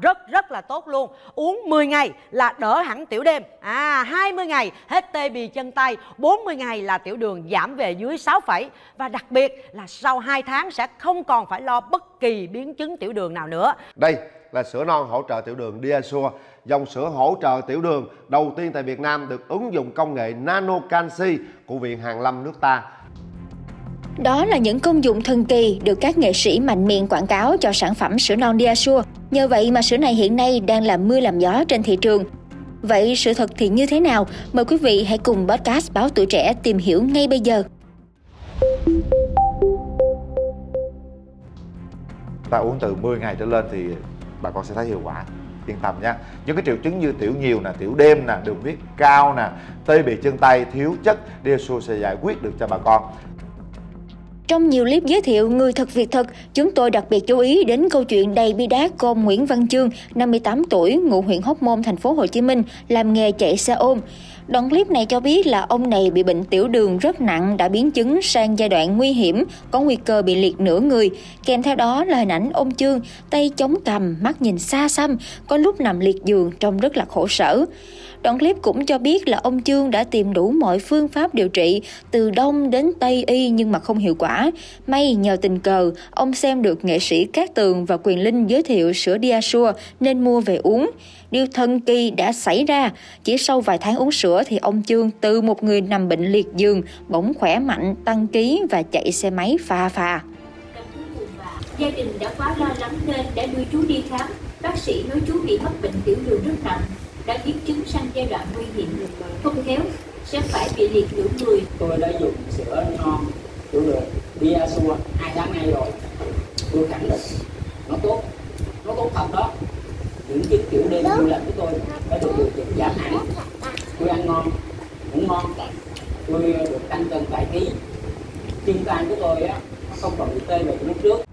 rất rất là tốt luôn. Uống 10 ngày là đỡ hẳn tiểu đêm. À 20 ngày hết tê bì chân tay 40 ngày là tiểu đường giảm về dưới 6 phẩy. Và đặc biệt là sau 2 tháng sẽ không còn phải lo bất kỳ biến chứng tiểu đường nào nữa. Đây là sữa non hỗ trợ tiểu đường Diasure, dòng sữa hỗ trợ tiểu đường đầu tiên tại Việt Nam được ứng dụng công nghệ nano canxi của Viện Hàn Lâm nước ta. Đó là những công dụng thần kỳ được các nghệ sĩ mạnh miệng quảng cáo cho sản phẩm sữa non Diasure. Nhờ vậy mà sữa này hiện nay đang làm mưa làm gió trên thị trường. Vậy sự thật thì như thế nào? Mời quý vị hãy cùng podcast Báo Tuổi Trẻ tìm hiểu ngay bây giờ. ta uống từ 10 ngày trở lên thì bà con sẽ thấy hiệu quả yên tâm nhé những cái triệu chứng như tiểu nhiều nè, tiểu đêm nè, đường huyết cao nè, tê bì chân tay, thiếu chất Diasure sẽ giải quyết được cho bà con trong nhiều clip giới thiệu người thật việc thật, chúng tôi đặc biệt chú ý đến câu chuyện đầy bi đát của ông Nguyễn Văn Chương, 58 tuổi, ngụ huyện Hóc Môn, thành phố Hồ Chí Minh, làm nghề chạy xe ôm. Đoạn clip này cho biết là ông này bị bệnh tiểu đường rất nặng đã biến chứng sang giai đoạn nguy hiểm, có nguy cơ bị liệt nửa người. Kèm theo đó là hình ảnh ông Chương, tay chống cằm, mắt nhìn xa xăm, có lúc nằm liệt giường trông rất là khổ sở. Đoạn clip cũng cho biết là ông Chương đã tìm đủ mọi phương pháp điều trị từ đông đến tây y nhưng mà không hiệu quả. May nhờ tình cờ, ông xem được nghệ sĩ Cát Tường và Quyền Linh giới thiệu sữa Diasure nên mua về uống. Điều thần kỳ đã xảy ra, chỉ sau vài tháng uống sữa thì ông Chương từ một người nằm bệnh liệt giường bỗng khỏe mạnh, tăng ký và chạy xe máy phà phà. Gia đình đã quá lo lắng nên đã đưa chú đi khám. Bác sĩ nói chú bị mắc bệnh tiểu đường rất nặng, đã biến chứng sang giai đoạn nguy hiểm. Không khéo, sẽ phải bị liệt nửa người. tôi đã dùng sữa non tiểu bia Diasure hai tháng nay rồi. Tôi khẳng định, nó tốt nó tốt thật đó. Những chiếc kiểu đêm du lịch của tôi đã được điều chỉnh giảm hẳn. Tôi ăn ngon cũng ngon. Tôi được tăng cân vài ký. Chân tay của tôi á, nó không còn bị tê về lúc trước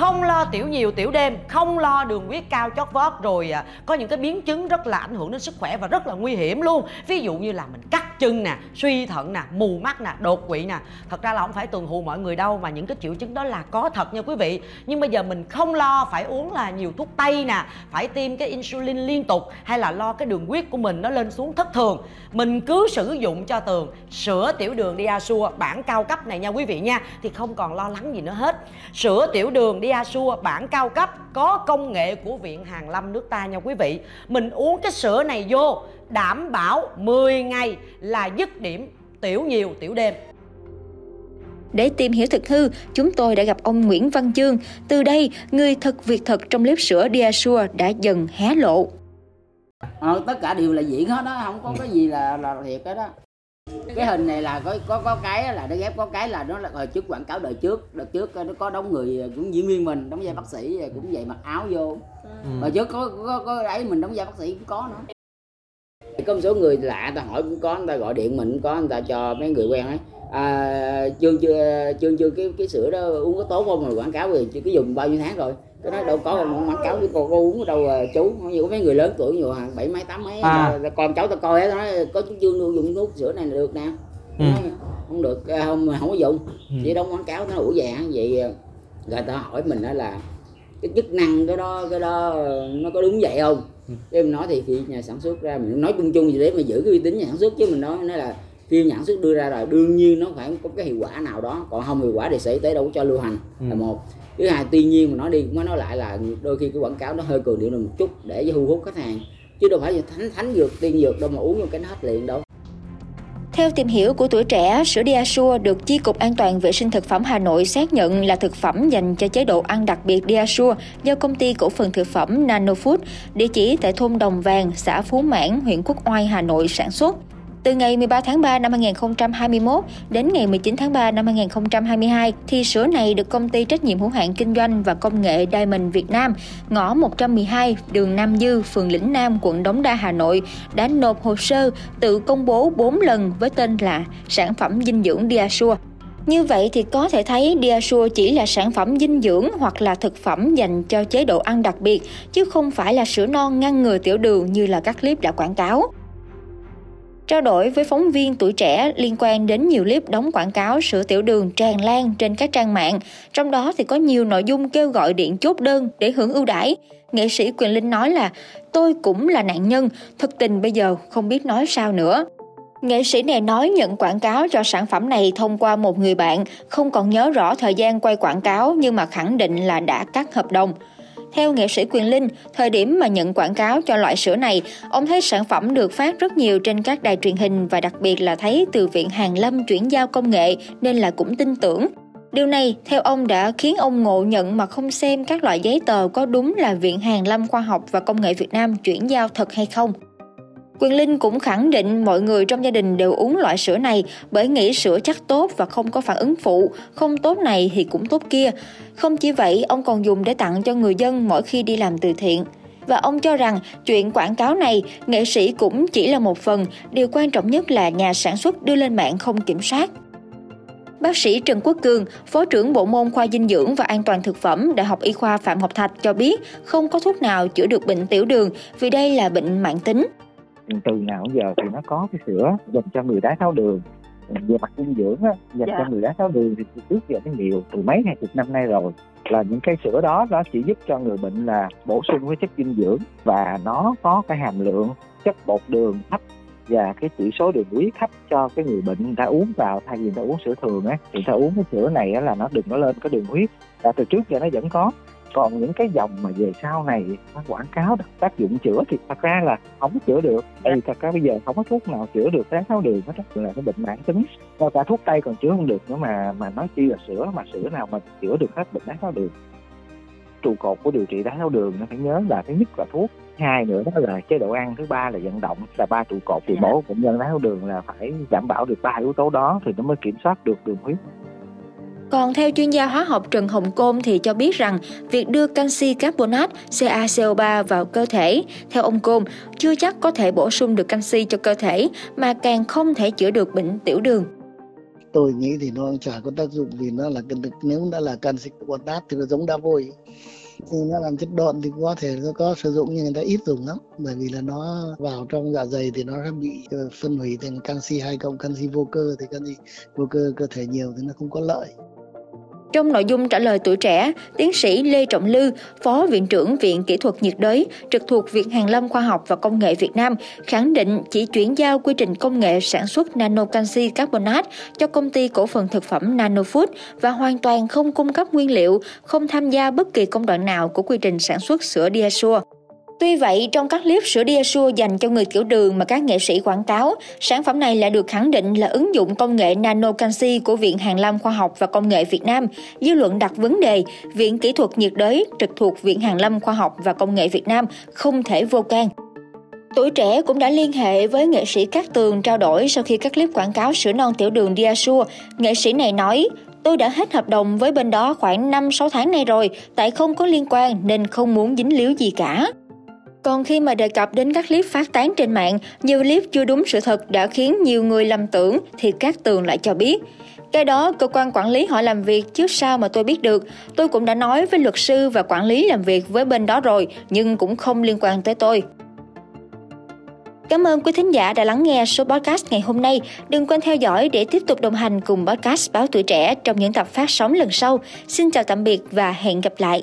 không lo tiểu nhiều tiểu đêm, không lo đường huyết cao chót vót, rồi à, có những cái biến chứng rất là ảnh hưởng đến sức khỏe và rất là nguy hiểm luôn. Ví dụ như là mình cắt chân nè, suy thận nè, mù mắt nè, đột quỵ nè. Thật ra là không phải tuần hù mọi người đâu, mà những cái triệu chứng đó là có thật nha quý vị. Nhưng bây giờ mình không lo phải uống là nhiều thuốc tây nè, phải tiêm cái insulin liên tục, hay là lo cái đường huyết của mình nó lên xuống thất thường. Mình cứ sử dụng cho tường sữa tiểu đường diasua bản cao cấp này nha quý vị nha, thì không còn lo lắng gì nữa hết. Sữa tiểu đường diasua bản cao cấp, có công nghệ của viện Hàn Lâm nước ta nha quý vị. Mình uống cái sữa này vô đảm bảo 10 ngày là dứt điểm tiểu nhiều tiểu đêm. Để tìm hiểu thực hư, chúng tôi đã gặp ông Nguyễn Văn Chương. Từ đây, người thật việc thật trong clip sữa Diasure đã dần hé lộ. ờ, tất cả đều là diễn hết đó không có cái gì là là thiệt hết đó. Cái hình này là có có có cái là nó ghép có cái là nó là hồi trước quảng cáo đời trước đợt trước nó có đóng người cũng diễn viên mình đóng vai bác sĩ cũng vậy mặc áo vô. Hồi trước có có có ấy mình đóng vai bác sĩ cũng có nữa có một số người lạ ta hỏi cũng có người ta gọi điện mình cũng có người ta cho mấy người quen ấy à, chương chưa chương chưa cái cái sữa đó uống có tốt không mà quảng cáo rồi chưa cái dùng bao nhiêu tháng rồi cái đó đâu có không quảng cáo với cô có uống ở đâu à, chú như có mấy người lớn tuổi nhiều hàng bảy mấy tám mấy À. à. con cháu ta coi á nói có chú luôn dùng thuốc sữa này là được nè Ừ. Nói, không được à, không không có dùng Ừ. chỉ đóng quảng cáo nó ủa hả? vậy à, người ta hỏi mình đó là cái chức năng cái đó cái đó nó có đúng vậy không. Cái mình nói thì khi nhà sản xuất ra mình nói chung chung gì để mà giữ cái uy tín nhà sản xuất chứ mình nói nói là khi nhà sản xuất đưa ra là đương nhiên nó phải có cái hiệu quả nào đó còn không hiệu quả thì sở y tế đâu có cho lưu hành là Ừ. một. Thứ hai tuy nhiên mà nói đi mới nói lại là đôi khi cái quảng cáo nó hơi cường điệu một chút để thu hút khách hàng chứ đâu phải là thánh thánh dược tiên dược đâu mà uống vô cái nó hết liền đâu theo tìm hiểu của tuổi trẻ, sữa Diasure được Chi cục An toàn vệ sinh thực phẩm Hà Nội xác nhận là thực phẩm dành cho chế độ ăn đặc biệt Diasure do công ty cổ phần thực phẩm Nanofood, địa chỉ tại thôn Đồng Vàng, xã Phú Mãn, huyện Quốc Oai, Hà Nội sản xuất. Từ ngày 13 tháng 3 năm 2021 đến ngày 19 tháng 3 năm 2022, thì sữa này được công ty trách nhiệm hữu hạn kinh doanh và công nghệ Diamond Việt Nam, ngõ 112, đường Nam Dư, phường Lĩnh Nam, quận Đống Đa, Hà Nội, đã nộp hồ sơ tự công bố 4 lần với tên là sản phẩm dinh dưỡng Diasure. Như vậy thì có thể thấy Diasure chỉ là sản phẩm dinh dưỡng hoặc là thực phẩm dành cho chế độ ăn đặc biệt, chứ không phải là sữa non ngăn ngừa tiểu đường như là các clip đã quảng cáo. Trao đổi với phóng viên tuổi trẻ liên quan đến nhiều clip đóng quảng cáo sữa tiểu đường tràn lan trên các trang mạng, trong đó thì có nhiều nội dung kêu gọi điện chốt đơn để hưởng ưu đãi. Nghệ sĩ Quyền Linh nói là tôi cũng là nạn nhân, thực tình bây giờ không biết nói sao nữa. Nghệ sĩ này nói nhận quảng cáo cho sản phẩm này thông qua một người bạn, không còn nhớ rõ thời gian quay quảng cáo nhưng mà khẳng định là đã cắt hợp đồng. Theo nghệ sĩ Quyền Linh, thời điểm mà nhận quảng cáo cho loại sữa này, ông thấy sản phẩm được phát rất nhiều trên các đài truyền hình và đặc biệt là thấy từ Viện Hàn Lâm chuyển giao công nghệ nên là cũng tin tưởng. Điều này, theo ông đã khiến ông ngộ nhận mà không xem các loại giấy tờ có đúng là Viện Hàn Lâm Khoa học và Công nghệ Việt Nam chuyển giao thật hay không. Quyền Linh cũng khẳng định mọi người trong gia đình đều uống loại sữa này bởi nghĩ sữa chắc tốt và không có phản ứng phụ, không tốt này thì cũng tốt kia. Không chỉ vậy, ông còn dùng để tặng cho người dân mỗi khi đi làm từ thiện. Và ông cho rằng chuyện quảng cáo này, nghệ sĩ cũng chỉ là một phần, điều quan trọng nhất là nhà sản xuất đưa lên mạng không kiểm soát. Bác sĩ Trần Quốc Cường, Phó trưởng Bộ môn Khoa Dinh dưỡng và An toàn thực phẩm Đại học Y khoa Phạm Ngọc Thạch cho biết không có thuốc nào chữa được bệnh tiểu đường vì đây là bệnh mạng tính từ nào giờ thì nó có cái sữa dành cho người đái tháo đường. Về mặt dinh dưỡng á, dành dạ. cho người đái tháo đường thì trước giờ nó nhiều từ mấy hai chục năm nay rồi. Là những cái sữa đó nó chỉ giúp cho người bệnh là bổ sung cái chất dinh dưỡng và nó có cái hàm lượng chất bột đường thấp và cái chỉ số đường huyết thấp cho cái người bệnh người ta uống vào thay vì người ta uống sữa thường á. Thì người ta uống cái sữa này á là nó đừng có lên cái đường huyết. Là từ trước giờ nó vẫn có còn những cái dòng mà về sau này nó quảng cáo tác dụng chữa thì thật ra là không chữa được. Tại vì thật ra bây giờ không có thuốc nào chữa được đái tháo đường hết là cái bệnh mãn tính. Ngay cả thuốc tây còn chữa không được nữa mà mà nói chi là sữa mà sữa nào mà chữa được hết bệnh đái tháo đường. Trụ cột của điều trị đái tháo đường nó phải nhớ là thứ nhất là thuốc hai nữa đó là chế độ ăn thứ ba là vận động là ba trụ cột thì mỗi bệnh nhân đái tháo đường là phải đảm bảo được ba yếu tố đó thì nó mới kiểm soát được đường huyết còn theo chuyên gia hóa học Trần Hồng Côn thì cho biết rằng việc đưa canxi carbonate CaCO3 vào cơ thể, theo ông Côn, chưa chắc có thể bổ sung được canxi cho cơ thể mà càng không thể chữa được bệnh tiểu đường. Tôi nghĩ thì nó chả có tác dụng vì nó là nếu đã là canxi carbonate thì nó giống đá vôi thì nó làm chất độn thì có thể nó có sử dụng nhưng người ta ít dùng lắm bởi vì là nó vào trong dạ dày thì nó bị ờ, phân hủy thành canxi hai cộng canxi vô cơ thì canxi vô cơ cơ thể nhiều thì nó không có lợi trong nội dung trả lời tuổi trẻ, tiến sĩ Lê Trọng Lư, Phó Viện trưởng Viện Kỹ thuật nhiệt đới, trực thuộc Viện Hàn Lâm Khoa học và Công nghệ Việt Nam, khẳng định chỉ chuyển giao quy trình công nghệ sản xuất nano canxi carbonate cho công ty cổ phần thực phẩm Nanofood và hoàn toàn không cung cấp nguyên liệu, không tham gia bất kỳ công đoạn nào của quy trình sản xuất sữa Diasure. Tuy vậy, trong các clip sữa Diasure dành cho người tiểu đường mà các nghệ sĩ quảng cáo, sản phẩm này lại được khẳng định là ứng dụng công nghệ nano canxi của Viện Hàn Lâm Khoa học và Công nghệ Việt Nam. Dư luận đặt vấn đề, Viện Kỹ thuật nhiệt đới trực thuộc Viện Hàn Lâm Khoa học và Công nghệ Việt Nam không thể vô can. Tuổi trẻ cũng đã liên hệ với nghệ sĩ Cát Tường trao đổi sau khi các clip quảng cáo sữa non tiểu đường Diasure. Nghệ sĩ này nói, Tôi đã hết hợp đồng với bên đó khoảng 5-6 tháng nay rồi, tại không có liên quan nên không muốn dính líu gì cả. Còn khi mà đề cập đến các clip phát tán trên mạng, nhiều clip chưa đúng sự thật đã khiến nhiều người lầm tưởng thì các tường lại cho biết. Cái đó cơ quan quản lý họ làm việc chứ sao mà tôi biết được. Tôi cũng đã nói với luật sư và quản lý làm việc với bên đó rồi nhưng cũng không liên quan tới tôi. Cảm ơn quý thính giả đã lắng nghe số podcast ngày hôm nay. Đừng quên theo dõi để tiếp tục đồng hành cùng podcast Báo Tuổi Trẻ trong những tập phát sóng lần sau. Xin chào tạm biệt và hẹn gặp lại.